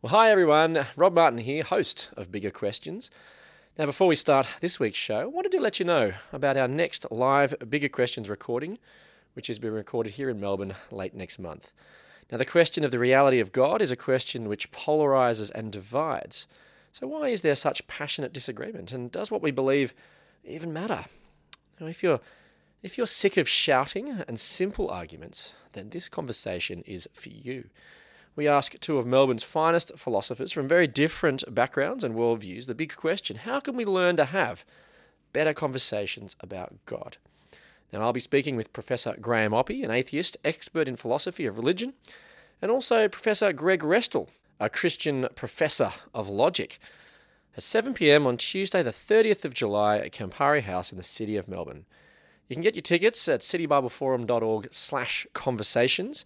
Well, hi everyone. Rob Martin here, host of Bigger Questions. Now, before we start this week's show, I wanted to let you know about our next live Bigger Questions recording, which is being recorded here in Melbourne late next month. Now, the question of the reality of God is a question which polarizes and divides. So, why is there such passionate disagreement? And does what we believe even matter? Now, if you're if you're sick of shouting and simple arguments, then this conversation is for you we ask two of Melbourne's finest philosophers from very different backgrounds and worldviews the big question how can we learn to have better conversations about God? Now, I'll be speaking with Professor Graham Oppy, an atheist expert in philosophy of religion, and also Professor Greg Restall, a Christian professor of logic, at 7 pm on Tuesday, the 30th of July at Campari House in the city of Melbourne. You can get your tickets at citybibleforum.org slash conversations.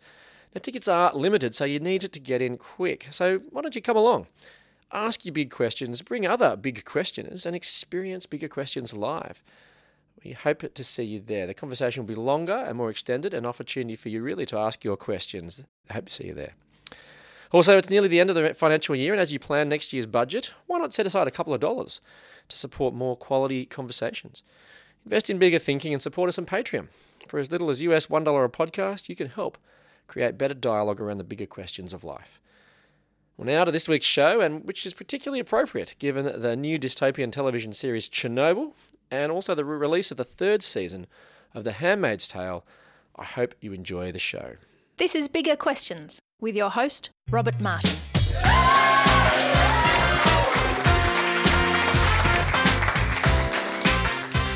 Now, tickets are limited, so you need to get in quick. So, why don't you come along? Ask your big questions, bring other big questioners, and experience bigger questions live. We hope to see you there. The conversation will be longer and more extended, an opportunity for you really to ask your questions. I hope to see you there. Also, it's nearly the end of the financial year, and as you plan next year's budget, why not set aside a couple of dollars to support more quality conversations? Invest in bigger thinking and support us on Patreon. For as little as US $1 a podcast, you can help create better dialogue around the bigger questions of life. Well, now to this week's show, and which is particularly appropriate given the new dystopian television series Chernobyl and also the release of the third season of The Handmaid's Tale. I hope you enjoy the show. This is Bigger Questions with your host, Robert Martin.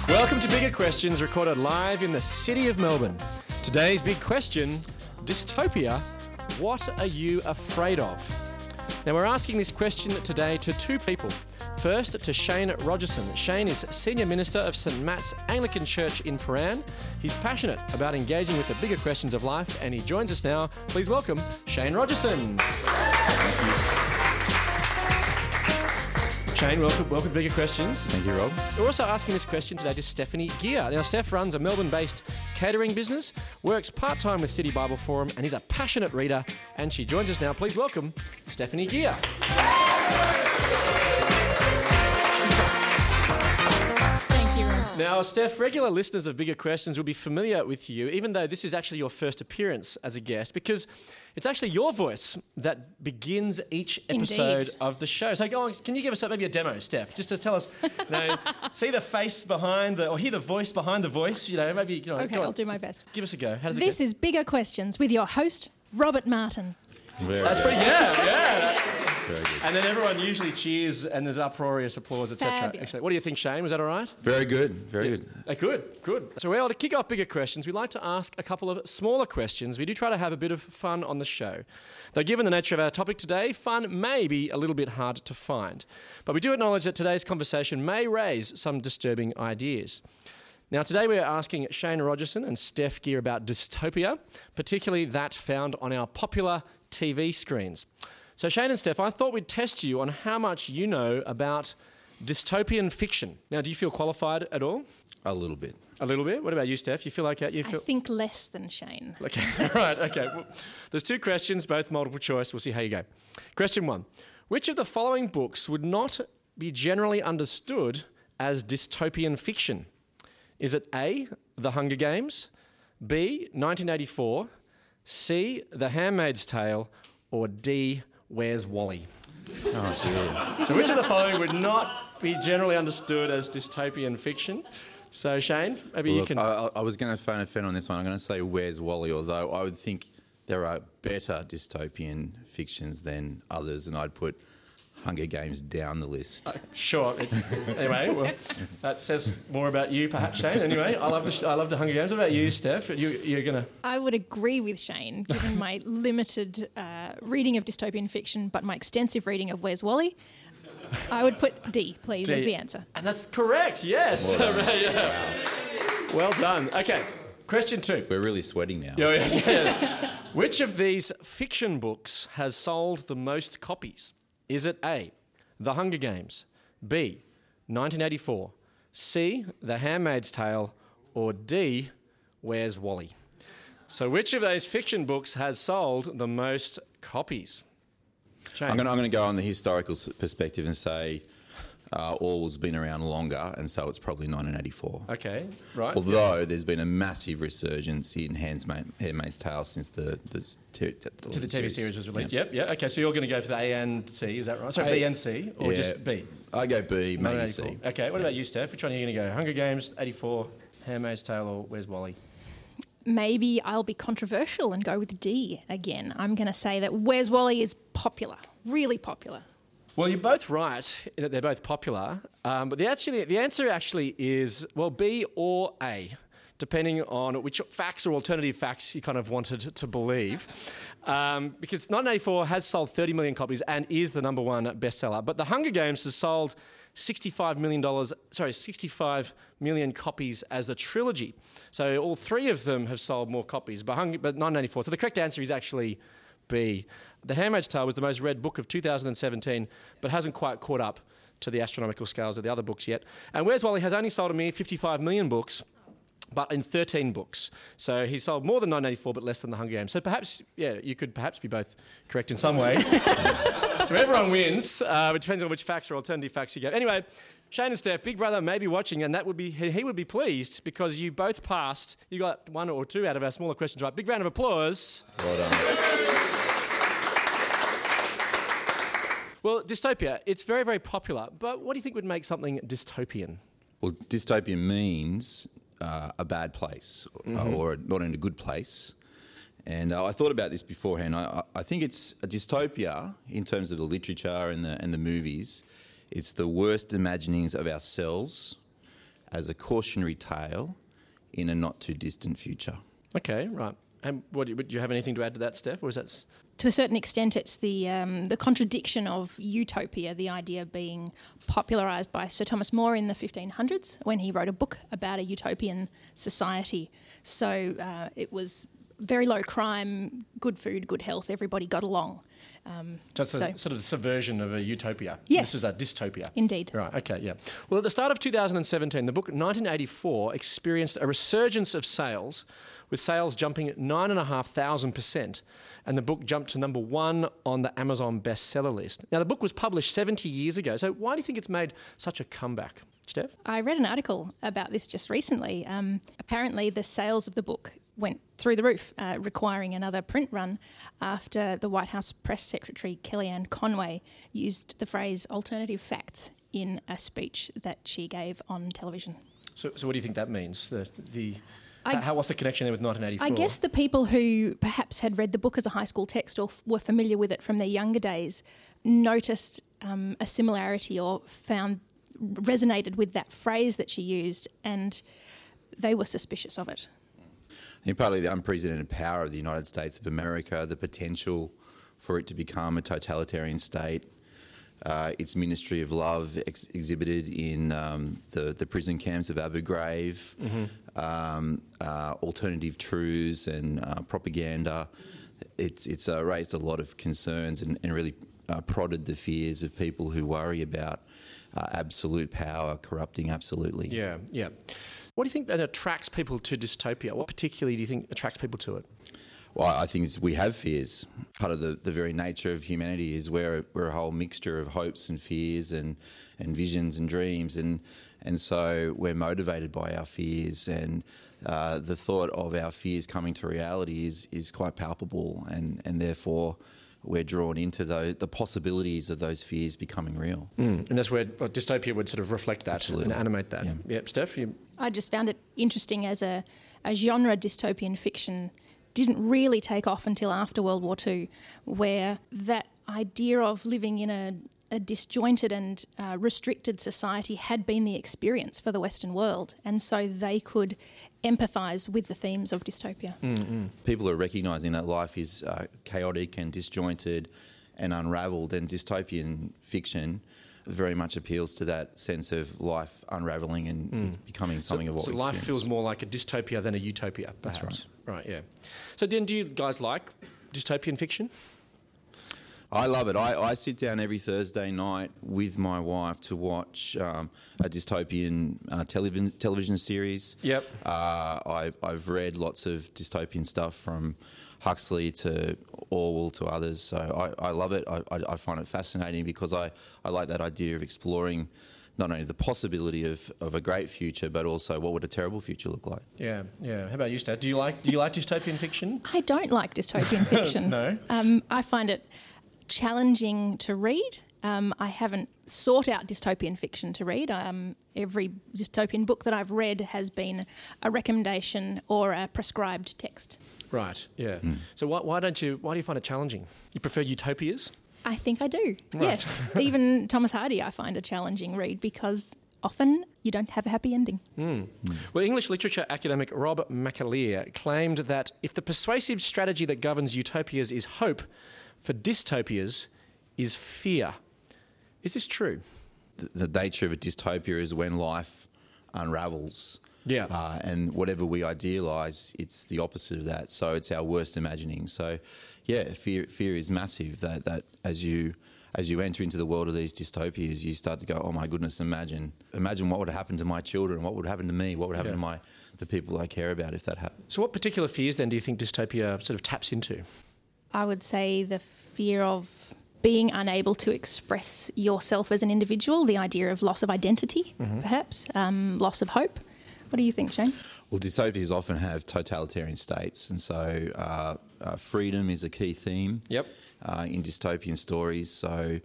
Welcome to Bigger Questions, recorded live in the city of Melbourne. Today's big question Dystopia, what are you afraid of? Now, we're asking this question today to two people. First, to Shane Rogerson. Shane is Senior Minister of St. Matt's Anglican Church in Prahran. He's passionate about engaging with the bigger questions of life, and he joins us now. Please welcome Shane Rogerson. Shane, welcome, welcome to Bigger Questions. Thank you, Rob. We're also asking this question today to Stephanie Gear. Now, Steph runs a Melbourne based catering business, works part time with City Bible Forum, and is a passionate reader. And she joins us now. Please welcome Stephanie Gear. Thank you. Now, Steph, regular listeners of Bigger Questions will be familiar with you, even though this is actually your first appearance as a guest, because it's actually your voice that begins each episode Indeed. of the show. So, go on, can you give us maybe a demo, Steph, just to tell us, you know, see the face behind the, or hear the voice behind the voice, you know, maybe, you know, Okay. I'll do my best. Give us a go. How does This is Bigger Questions with your host, Robert Martin. Very, go? That's pretty, yeah, yeah. Very good. And then everyone usually cheers and there's uproarious applause, etc. Fabulous. Excellent. What do you think, Shane? Was that all right? Very good. Very good. Uh, good, good. So, well, to kick off bigger questions, we like to ask a couple of smaller questions. We do try to have a bit of fun on the show. Though, given the nature of our topic today, fun may be a little bit hard to find. But we do acknowledge that today's conversation may raise some disturbing ideas. Now, today we are asking Shane Rogerson and Steph Gear about dystopia, particularly that found on our popular TV screens. So, Shane and Steph, I thought we'd test you on how much you know about dystopian fiction. Now, do you feel qualified at all? A little bit. A little bit. What about you, Steph? You feel like you feel? I think less than Shane. okay? right. Okay. Well, there's two questions, both multiple choice. We'll see how you go. Question one: Which of the following books would not be generally understood as dystopian fiction? Is it A. The Hunger Games, B. 1984, C. The Handmaid's Tale, or D. Where's Wally? Oh, dear. So, which of the following would not be generally understood as dystopian fiction? So, Shane, maybe you can. I, I- I was going to phone a friend on this one. I'm going to say Where's Wally, although I would think there are better dystopian fictions than others, and I'd put Hunger Games down the list. Sure. Anyway, well, that says more about you, perhaps, Shane. Anyway, I love the sh- I love the Hunger Games. What about you, Steph? You, you're gonna. I would agree with Shane, given my limited uh, reading of dystopian fiction, but my extensive reading of Where's Wally. I would put D, please, as the answer. And that's correct. Yes. Well done. Yeah. Well done. Okay. Question two. We're really sweating now. Yeah, yeah, yeah. Which of these fiction books has sold the most copies? Is it A, The Hunger Games, B, 1984, C, The Handmaid's Tale, or D, Where's Wally? So, which of those fiction books has sold the most copies? I'm going to go on the historical perspective and say uh, Orwell's been around longer, and so it's probably 1984. Okay, right. Although there's been a massive resurgence in Handmaid's, Handmaid's Tale since the, the, t- t- to the TV series was released. Yeah. Yep, yeah. Okay, so you're going to go for the A and C, is that right? Sorry, A- B and C, or Yeah. just B? I go B, maybe 1984. C. Okay, what about you, Steph? Which one are you going to go? Hunger Games, 84, Handmaid's Tale, or Where's Wally? Maybe I'll be controversial and go with D again. I'm going to say that Where's Wally is popular, really popular. Well, you're both right in that they're both popular, um, but the actually the answer actually is well B or A, depending on which facts or alternative facts you kind of wanted to believe. Um, because 1984 has sold 30 million copies and is the number one bestseller, but The Hunger Games has sold 65 million dollars. Sorry, 65 million copies as the trilogy. So all three of them have sold more copies, but, Hunger, but 1984. So the correct answer is actually B. The Handmaid's Tale was the most read book of 2017, but hasn't quite caught up to the astronomical scales of the other books yet. And Where's Wally has only sold a mere 55 million books, but in 13 books. So he sold more than 984, but less than the Hunger Games. So perhaps, yeah, you could perhaps be both correct in some way. so everyone wins. Uh, it depends on which facts or alternative facts you get. Anyway, Shane and Steph, Big Brother may be watching, and that would be he he would be pleased because you both passed. You got one or two out of our smaller questions right. Big round of applause. Well done. Well, dystopia, it's very, very popular, but what do you think would make something dystopian? Well, dystopia means uh, a bad place uh, or not in a good place. And uh, I thought about this beforehand. I, I I think it's a dystopia in terms of the literature and the, and the movies. It's the worst imaginings of ourselves as a cautionary tale in a not too distant future. Okay, right. And what, do you have anything to add to that, Steph, or is that... To a certain extent, it's the um, the contradiction of utopia, the idea being popularised by Sir Thomas More in the 1500s when he wrote a book about a utopian society. So uh, it was very low crime, good food, good health, everybody got along. Um, Just a, so, sort of the subversion of a utopia. Yes. This is a dystopia. indeed. Right, okay, yeah. Well, at the start of 2017, the book 1984 experienced a resurgence of sales, with sales jumping 9,500%, and the book jumped to number one on the Amazon bestseller list. Now, the book was published 70 years ago, so why do you think it's made such a comeback? Steph? I read an article about this just recently. Um, apparently, the sales of the book went through the roof, uh, requiring another print run after the White House press secretary Kellyanne Conway used the phrase alternative facts in a speech that she gave on television. So, so what do you think that means? The, the, I- how, was the connection there with 1984? I guess the people who perhaps had read the book as a high school text or f- were familiar with it from their younger days noticed um, a similarity or found resonated with that phrase that she used and they were suspicious of it. Partly the unprecedented power of the United States of America, the potential for it to become a totalitarian state, uh, its ministry of love ex- exhibited in um, the, the prison camps of Abu Ghraib, um, uh, alternative truths and uh, propaganda. It's, it's uh, raised a lot of concerns and, and really uh, prodded the fears of people who worry about uh, absolute power corrupting absolutely. Yeah, yeah. What do you think that attracts people to dystopia? What particularly do you think attracts people to it? Well, I think we have fears. Part of the, the very nature of humanity is we're, we're a whole mixture of hopes and fears and, and visions and dreams. And, and so we're motivated by our fears. And uh, the thought of our fears coming to reality is, is quite palpable. And, and therefore, we're drawn into the, the possibilities of those fears becoming real. And that's where dystopia would sort of reflect that Absolutely. and animate that. Yeah. Yep, Steph, you, I just found it interesting as a, a genre dystopian fiction didn't really take off until after World War II, where that idea of living in a, a disjointed and uh, restricted society had been the experience for the Western world. And so they could empathise with the themes of dystopia. people are recognizing that life is uh, chaotic and disjointed and unraveled, and dystopian fiction very much appeals to that sense of life unraveling and be- becoming something of what so life experience. feels more like a dystopia than a utopia. That's right. right. yeah. So then, do you guys like dystopian fiction? I love it. I, I sit down every Thursday night with my wife to watch um, a dystopian uh, television television series. Yep. Uh, I've, I've read lots of dystopian stuff from Huxley to Orwell to others. So I, I love it. I, I, I find it fascinating because I, I like that idea of exploring not only the possibility of, of a great future, but also what would a terrible future look like. Yeah, yeah. How about you, Steph? Do you like do you like dystopian fiction? I don't like dystopian fiction. No? Um, I find it challenging to read. Um, I haven't sought out dystopian fiction to read. Um, every dystopian book that I've read has been a recommendation or a prescribed text. Right. Yeah. Mm. So why, why don't you why do you find it challenging? You prefer utopias? I think I do. Right. Yes. Even Thomas Hardy I find a challenging read because often you don't have a happy ending. Hmm. Hmm. Well, English literature academic Rob McAleer claimed that if the persuasive strategy that governs utopias is hope, for dystopias is fear. Is this true? the, the nature of a dystopia is when life unravels. Yeah. Uh, and whatever we idealise, it's the opposite of that. So it's our worst imagining. So, yeah, fear fear is massive. That that as you as you enter into the world of these dystopias, you start to go, oh my goodness, imagine imagine what would happen to my children, what would happen to me, what would happen Yeah. to my the people I care about if that happened. So, what particular fears then do you think dystopia sort of taps into? I would say the fear of being unable to express yourself as an individual, the idea of loss of identity, perhaps, um, loss of hope. What do you think, Shane? Well, dystopias often have totalitarian states, and so uh, uh, freedom is a key theme Yep. uh, in dystopian stories. So,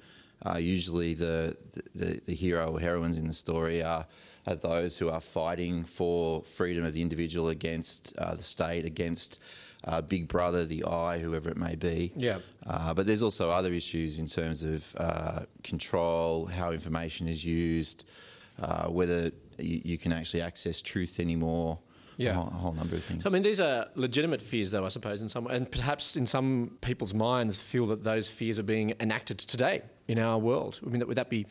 uh, usually the, the the hero or heroines in the story are, are those who are fighting for freedom of the individual against uh, the state, against uh, Big Brother, the Eye, whoever it may be. Yeah. Uh, but there's also other issues in terms of uh, control, how information is used, uh, whether you, you can actually access truth anymore. Yeah. a whole, a whole number of things. So, I mean, these are legitimate fears, though, I suppose, in some, and perhaps in some people's minds feel that those fears are being enacted today in our world. I mean, would that be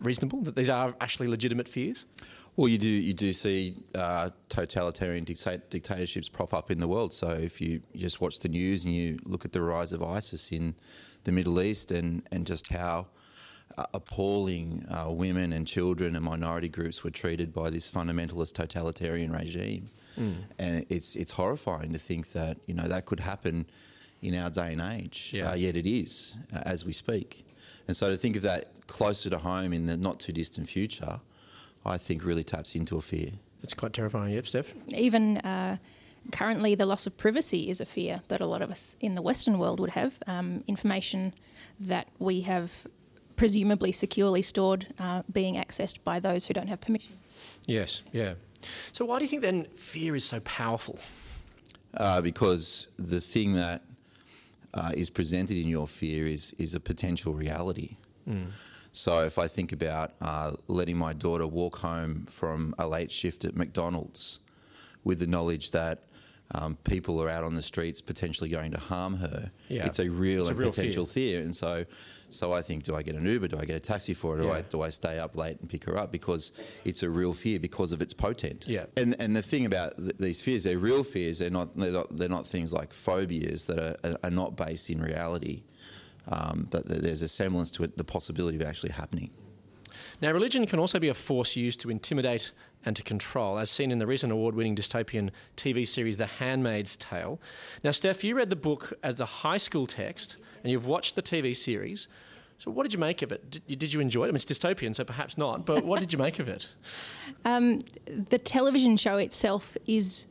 reasonable? That these are actually legitimate fears? well, you do you do see uh, totalitarian dicta- dictatorships prop up in the world. So if you just watch the news and you look at the rise of ISIS in the Middle East and and just how uh, appalling uh, women and children and minority groups were treated by this fundamentalist totalitarian regime, and it's it's horrifying to think that you know that could happen in our day and age. Yeah. Uh, yet it is uh, as we speak, and so to think of that closer to home in the not too distant future, I think really taps into a fear. It's quite terrifying. Yep, Steph. Even uh, currently, the loss of privacy is a fear that a lot of us in the Western world would have. Um, information that we have presumably securely stored uh, being accessed by those who don't have permission. Yes, yeah. So, why do you think then fear is so powerful? uh, because the thing that uh, is presented in your fear is is a potential reality. So if I think about uh, letting my daughter walk home from a late shift at McDonald's with the knowledge that um, people are out on the streets potentially going to harm her, Yeah. it's a real It's a and real potential fear. And so, so I think, do I get an Uber? Do I get a taxi for her? Do Yeah. I do I stay up late and pick her up? Because it's a real fear because of its potent. Yeah. And and the thing about th- these fears, they're real fears. They're not. They're not, they're not things like phobias that are, are, are not based in reality. Um, but there's a semblance to it, the possibility of it actually happening. Now, religion can also be a force used to intimidate and to control, as seen in the recent award winning dystopian TV series The Handmaid's Tale. Now, Steph, you read the book as a high school text and you've watched the TV series. So, what did you make of it? Did, you enjoy it? I mean, it's dystopian, so perhaps not, but what did you make of it? Um, the television show itself is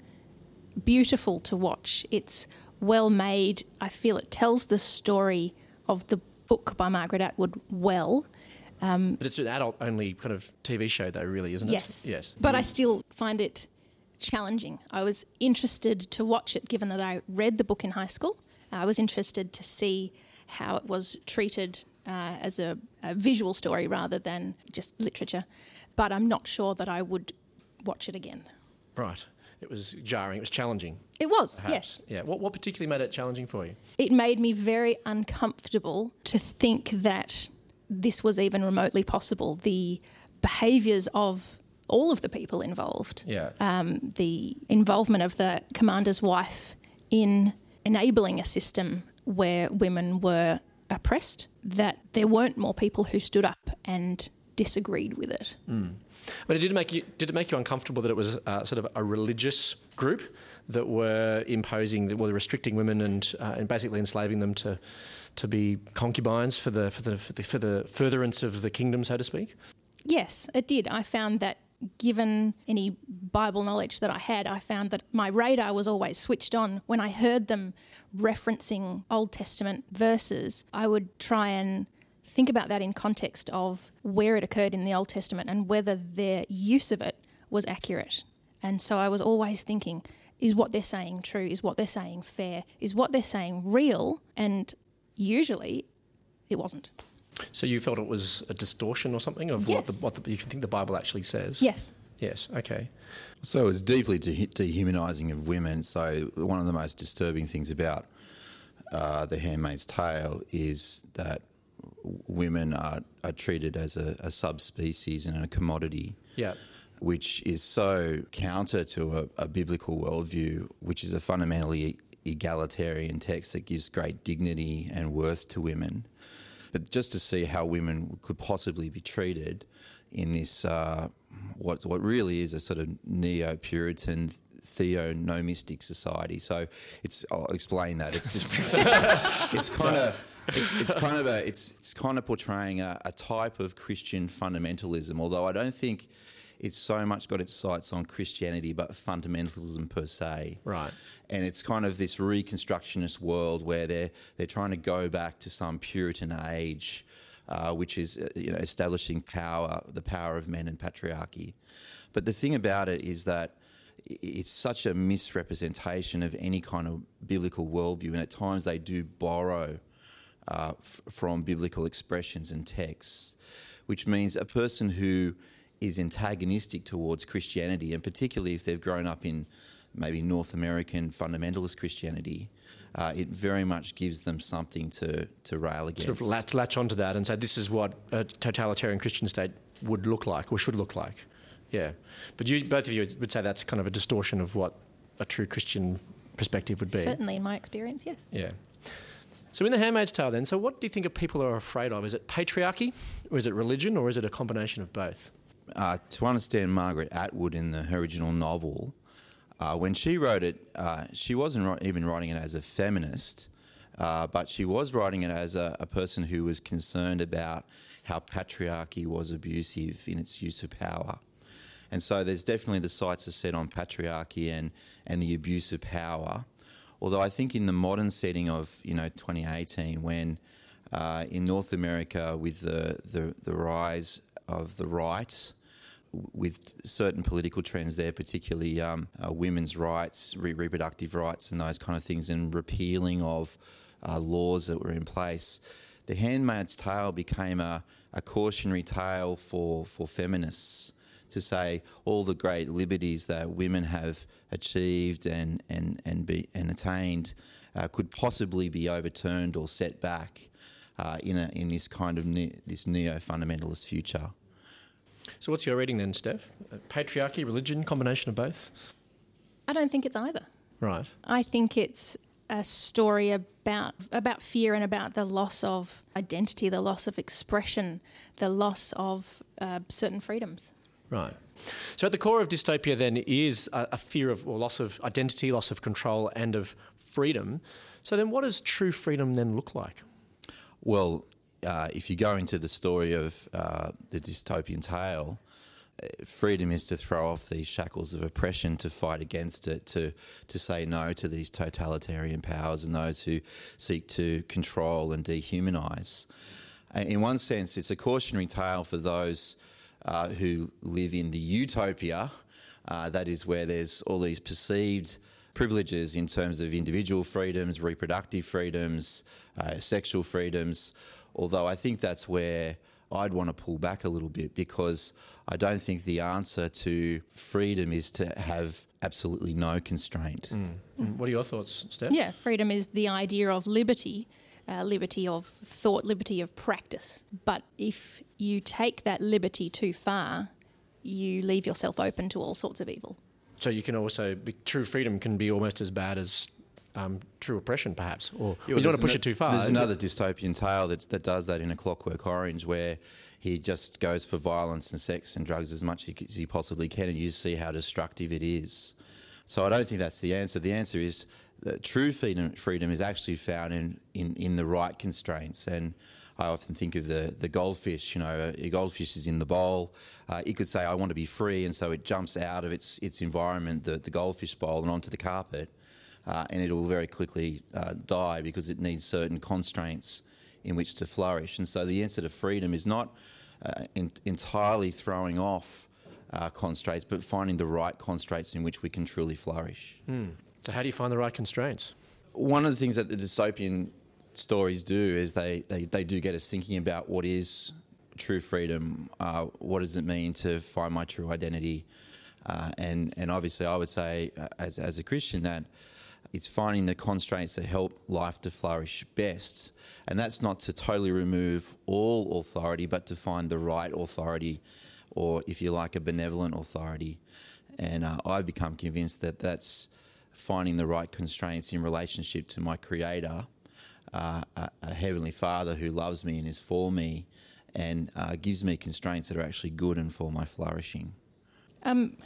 beautiful to watch. It's well made. I feel it tells the story of the book by Margaret Atwood well. But it's an adult only kind of TV show, though, really, isn't it? Yes. Yes. But I still find it challenging. I was interested to watch it given that I read the book in high school. I was interested to see how it was treated uh, as a, a visual story rather than just literature. But I'm not sure that I would watch it again. Right. It was jarring, it was challenging. It was, Perhaps. yes. Yeah. What, what particularly made it challenging for you? It made me very uncomfortable to think that this was even remotely possible. The behaviours of all of the people involved. Yeah. um, the involvement of the commander's wife in enabling a system where women were oppressed, that there weren't more people who stood up and disagreed with it. But did it make you did it make you uncomfortable that it was uh, sort of a religious group that were imposing, well, were restricting women and uh, and basically enslaving them to to be concubines for the for the for the, for the furtherance of the kingdom, so to speak? Yes, it did. I found that given any Bible knowledge that I had, I found that my radar was always switched on. When I heard them referencing Old Testament verses, I would try and think about that in context of where it occurred in the Old Testament and whether their use of it was accurate. And so I was always thinking, is what they're saying true? Is what they're saying fair? Is what they're saying real? And usually it wasn't. So you felt it was a distortion or something of what the Yes. what the, you think the Bible actually says? Yes. Yes. Okay. So it's deeply de- dehumanising of women. So one of the most disturbing things about uh, The Handmaid's Tale is that women are, are treated as a, a subspecies and a commodity. Yeah. Which is so counter to a, a biblical worldview, which is a fundamentally egalitarian text that gives great dignity and worth to women. But just to see how women could possibly be treated in this, uh, what what really is a sort of neo-Puritan theonomistic society. So it's I'll explain that. It's it's, it's, it's kind of. It's, it's kind of a it's it's kind of portraying a, a type of Christian fundamentalism, although I don't think it's so much got its sights on Christianity, but fundamentalism per se Right. and it's kind of this reconstructionist world where they're they're trying to go back to some Puritan age, uh, which is uh, you know establishing power, the power of men and patriarchy. But the thing about it is that it's such a misrepresentation of any kind of biblical worldview, and at times they do borrow uh, f- from biblical expressions and texts, which means a person who is antagonistic towards Christianity, and particularly if they've grown up in maybe North American fundamentalist Christianity, uh, it very much gives them something to, to rail against. Sort of latch, latch onto that and say this is what a totalitarian Christian state would look like or should look like. Yeah. But you, both of you would say that's kind of a distortion of what a true Christian perspective would be. Certainly, in my experience, yes. Yeah. So in the Handmaid's Tale, then, so what do you think people are afraid of? Is it patriarchy, or is it religion, or is it a combination of both? Uh, to understand Margaret Atwood in the original novel, uh, when she wrote it, uh, she wasn't even writing it as a feminist, uh, but she was writing it as a, a person who was concerned about how patriarchy was abusive in its use of power. And so there's definitely the sights are set on patriarchy and, and the abuse of power. Although I think in the modern setting of you know 2018, when uh, in North America with the, the, the rise of the right, with certain political trends there, particularly um, uh, women's rights, re- reproductive rights, and those kind of things, and repealing of uh, laws that were in place, The Handmaid's Tale became a, a cautionary tale for, for feminists to say all the great liberties that women have achieved and, and, and, be, and attained uh, could possibly be overturned or set back uh, in, a, in this kind of ne- this neo-fundamentalist future. So what's your reading then, Steph? Uh, Patriarchy, religion, combination of both? I don't think it's either. Right. I think it's a story about about fear and about the loss of identity, the loss of expression, the loss of uh, certain freedoms. Right. So at the core of dystopia then is a, a fear of or loss of identity, loss of control, and of freedom. So then, what does true freedom then look like? Well, uh, if you go into the story of uh, the dystopian tale, uh, freedom is to throw off these shackles of oppression, to fight against it, to to say no to these totalitarian powers and those who seek to control and dehumanise. Uh, In one sense, it's a cautionary tale for those uh, who live in the utopia. Uh, that is where there's all these perceived privileges in terms of individual freedoms, reproductive freedoms, uh, sexual freedoms. Although I think that's where I'd want to pull back a little bit because I don't think the answer to freedom is to have absolutely no constraint. Mm, What are your thoughts, Steph? Yeah, freedom is the idea of liberty, uh, liberty of thought, liberty of practice. But if you take that liberty too far, you leave yourself open to all sorts of evil. So you can also be, true freedom can be almost as bad as um, true oppression, perhaps, or Yeah, you don't want to push it too far. There's another dystopian tale that, that does that in A Clockwork Orange, where he just goes for violence and sex and drugs as much as he possibly can, and you see how destructive it is. So I don't think that's the answer. The answer is that true freedom, freedom is actually found in, in, in the right constraints. And I often think of the, the goldfish. You know, a goldfish is in the bowl. Uh, it could say, "I want to be free," and so it jumps out of its its environment, the, the goldfish bowl, and onto the carpet uh, and it will very quickly uh, die because it needs certain constraints in which to flourish. And so the answer to freedom is not uh, in, entirely throwing off uh, constraints, but finding the right constraints in which we can truly flourish. So, how do you find the right constraints? One of the things that the dystopian stories do is they, they, they do get us thinking about what is true freedom, uh, what does it mean to find my true identity. Uh, and, and obviously, I would say, uh, as, as a Christian, that it's finding the constraints that help life to flourish best. And that's not to totally remove all authority, but to find the right authority, or if you like, a benevolent authority. And uh, I've become convinced that that's finding the right constraints in relationship to my Creator, uh, a, Heavenly Father who loves me and is for me, and uh, gives me constraints that are actually good and for my flourishing. Um,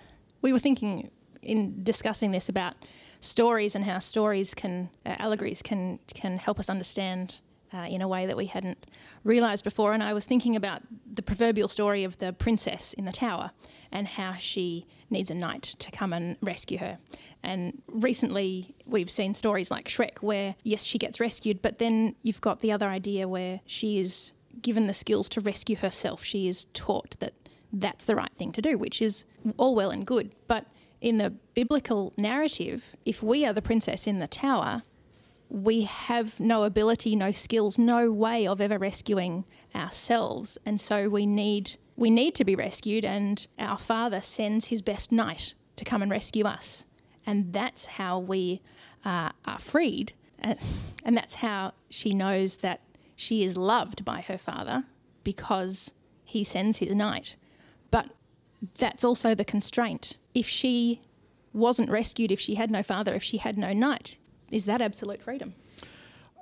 we were thinking in discussing this about stories and how stories can, uh, allegories can can help us understand uh, in a way that we hadn't realised before. And I was thinking about the proverbial story of the princess in the tower and how she needs a knight to come and rescue her. And recently, we've seen stories like Shrek, where yes, she gets rescued, but then you've got the other idea where she is given the skills to rescue herself. She is taught that that's the right thing to do, which is all well and good. But in the biblical narrative, if we are the princess in the tower, we have no ability, no skills, no way of ever rescuing ourselves, and so we need we need to be rescued. And our Father sends His best knight to come and rescue us, and that's how we uh, are freed, and, and that's how she knows that she is loved by her Father because He sends His knight. But that's also the constraint. If she wasn't rescued, if she had no father, if she had no knight, is that absolute freedom?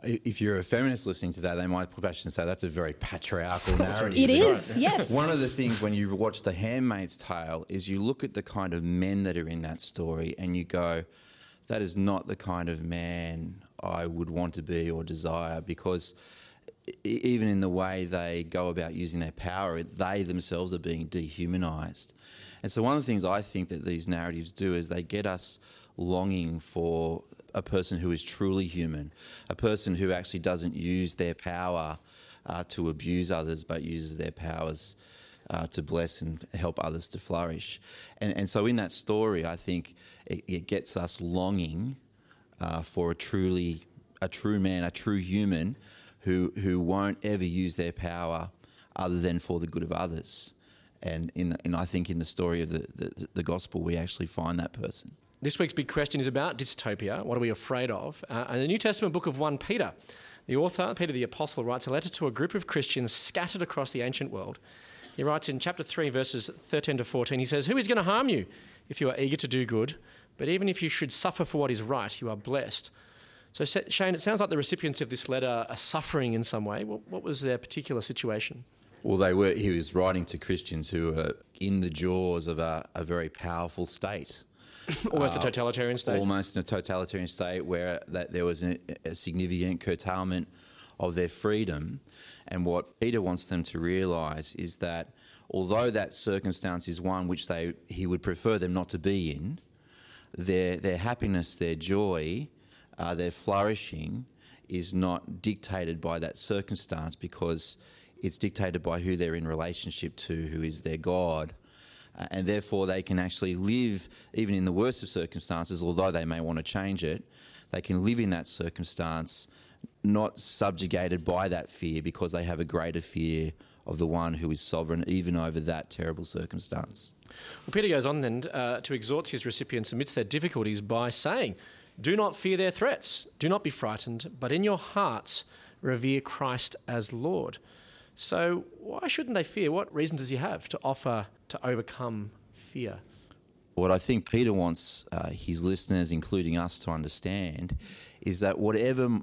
If you're a feminist listening to that, they might back and say that's a very patriarchal narrative. It is, yes. One of the things when you watch The Handmaid's Tale is you look at the kind of men that are in that story and you go, that is not the kind of man I would want to be or desire because even in the way they go about using their power, they themselves are being dehumanized. And so, one of the things I think that these narratives do is they get us longing for a person who is truly human, a person who actually doesn't use their power uh, to abuse others, but uses their powers uh, to bless and help others to flourish. And, and so, in that story, I think it, it gets us longing uh, for a truly a true man, a true human who who won't ever use their power other than for the good of others. And in and I think in the story of the, the, the gospel, we actually find that person. This week's big question is about dystopia. What are we afraid of? Uh, in the New Testament book of 1 Peter, the author, Peter the Apostle, writes a letter to a group of Christians scattered across the ancient world. He writes in chapter 3, verses 13 to 14, he says, Who is going to harm you if you are eager to do good? But even if you should suffer for what is right, you are blessed. So, Shane, it sounds like the recipients of this letter are suffering in some way. What, what was their particular situation? Well, they were. He was writing to Christians who were in the jaws of a, a very powerful state. Almost a totalitarian state. almost in a totalitarian state where that there was a, a significant curtailment of their freedom. And what Peter wants them to realise is that although that circumstance is one which they he would prefer them not to be in, their their happiness, their joy, uh, their flourishing is not dictated by that circumstance because it's dictated by who they're in relationship to, who is their God. Uh, and therefore, they can actually live, even in the worst of circumstances, although they may want to change it, they can live in that circumstance not subjugated by that fear because they have a greater fear of the one who is sovereign even over that terrible circumstance. Well, Peter goes on then uh, to exhort his recipients amidst their difficulties by saying, Do not fear their threats, do not be frightened, but in your hearts revere Christ as Lord. So, why shouldn't they fear? What reason does he have to offer to overcome fear? What I think Peter wants uh, his listeners, including us, to understand is that whatever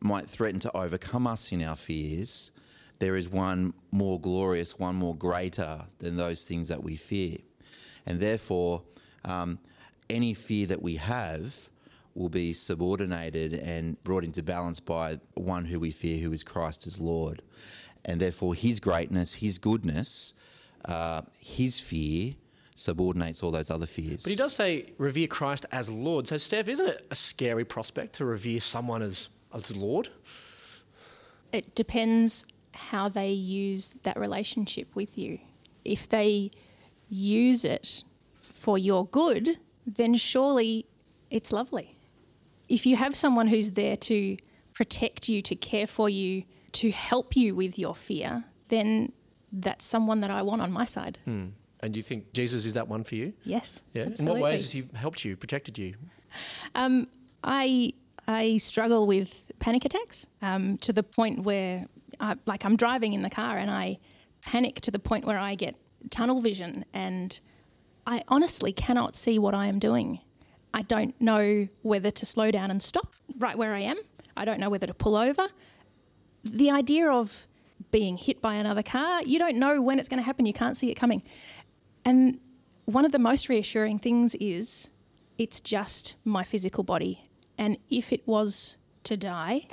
might threaten to overcome us in our fears, there is one more glorious, one more greater than those things that we fear. And therefore, um, any fear that we have will be subordinated and brought into balance by one who we fear, who is Christ as Lord. And therefore, his greatness, his goodness, uh, his fear subordinates all those other fears. But he does say revere Christ as Lord. So, Steph, isn't it a scary prospect to revere someone as, as Lord? It depends how they use that relationship with you. If they use it for your good, then surely it's lovely. If you have someone who's there to protect you, to care for you, to help you with your fear, then that's someone that I want on my side. And you think Jesus is that one for you? Yes. Yeah. Absolutely. In what ways has he helped you, protected you? Um, I I struggle with panic attacks um, to the point where, I, like, I'm driving in the car and I panic to the point where I get tunnel vision and I honestly cannot see what I am doing. I don't know whether to slow down and stop right where I am. I don't know whether to pull over. The idea of being hit by another car, you don't know when it's going to happen. You can't see it coming. And one of the most reassuring things is it's just my physical body. And if it was to die,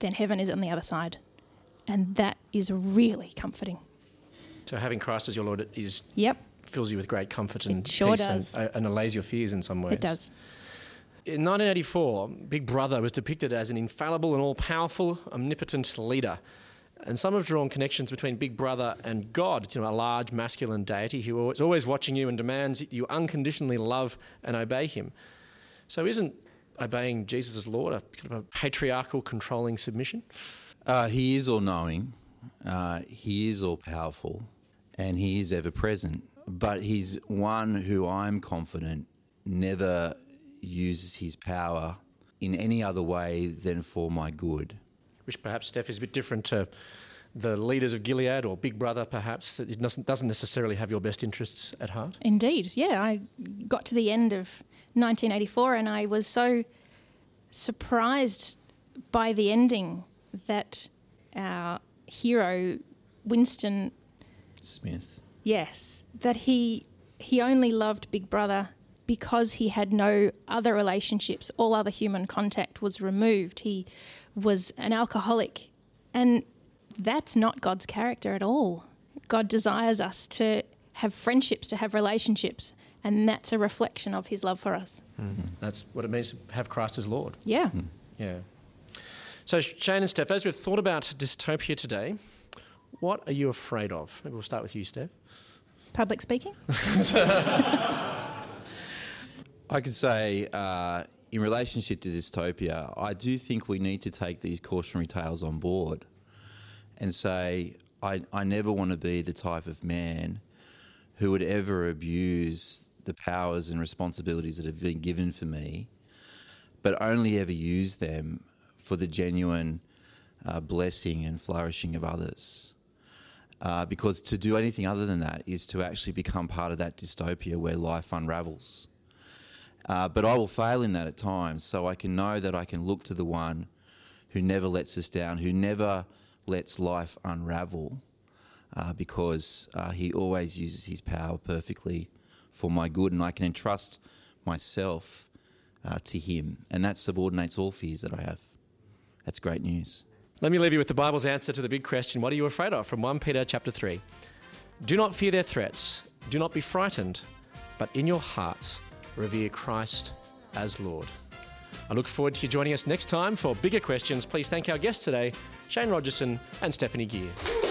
then heaven is on the other side. And that is really comforting. So, having Christ as your Lord is Yep, fills you with great comfort and sure peace does. And, and allays your fears in some ways. it does. In 1984, Big Brother was depicted as an infallible and all powerful, omnipotent leader. And some have drawn connections between Big Brother and God, you know, a large masculine deity who is always watching you and demands you unconditionally love and obey him. So, isn't obeying Jesus Lord a kind of a patriarchal, controlling submission? Uh, he is all knowing, uh, he is all powerful, and he is ever present. But he's one who I'm confident never uses his power in any other way than for my good. Which perhaps, Steph, is a bit different to the leaders of Gilead or Big Brother, perhaps, that it doesn't, doesn't necessarily have your best interests at heart. Indeed. Yeah, I got to the end of 1984 and I was so surprised by the ending that our hero, Winston, Smith. yes, that he he only loved Big Brother because he had no other relationships. All other human contact was removed. He was an alcoholic. And that's not God's character at all. God desires us to have friendships, to have relationships, and that's a reflection of his love for us. Mm-hmm. That's what it means to have Christ as Lord. Yeah. Mm. Yeah. So, Shane and Steph, as we've thought about dystopia today, what are you afraid of? Maybe we'll start with you, Steph. Public speaking? I could say, uh, in relationship to dystopia, I do think we need to take these cautionary tales on board and say, I, I never want to be the type of man who would ever abuse the powers and responsibilities that have been given for me, but only ever use them for the genuine uh, blessing and flourishing of others. Uh, because to do anything other than that is to actually become part of that dystopia where life unravels. Uh, but I will fail in that at times, so I can know that I can look to the one who never lets us down, who never lets life unravel, uh, because uh, he always uses his power perfectly for my good, and I can entrust myself uh, to him, and that subordinates all fears that I have. That's great news. Let me leave you with the Bible's answer to the big question what are you afraid of? From 1 Peter chapter 3. Do not fear their threats, do not be frightened, but in your hearts revere Christ as Lord. I look forward to you joining us next time for bigger questions. Please thank our guests today, Shane Rogerson and Stephanie Gear.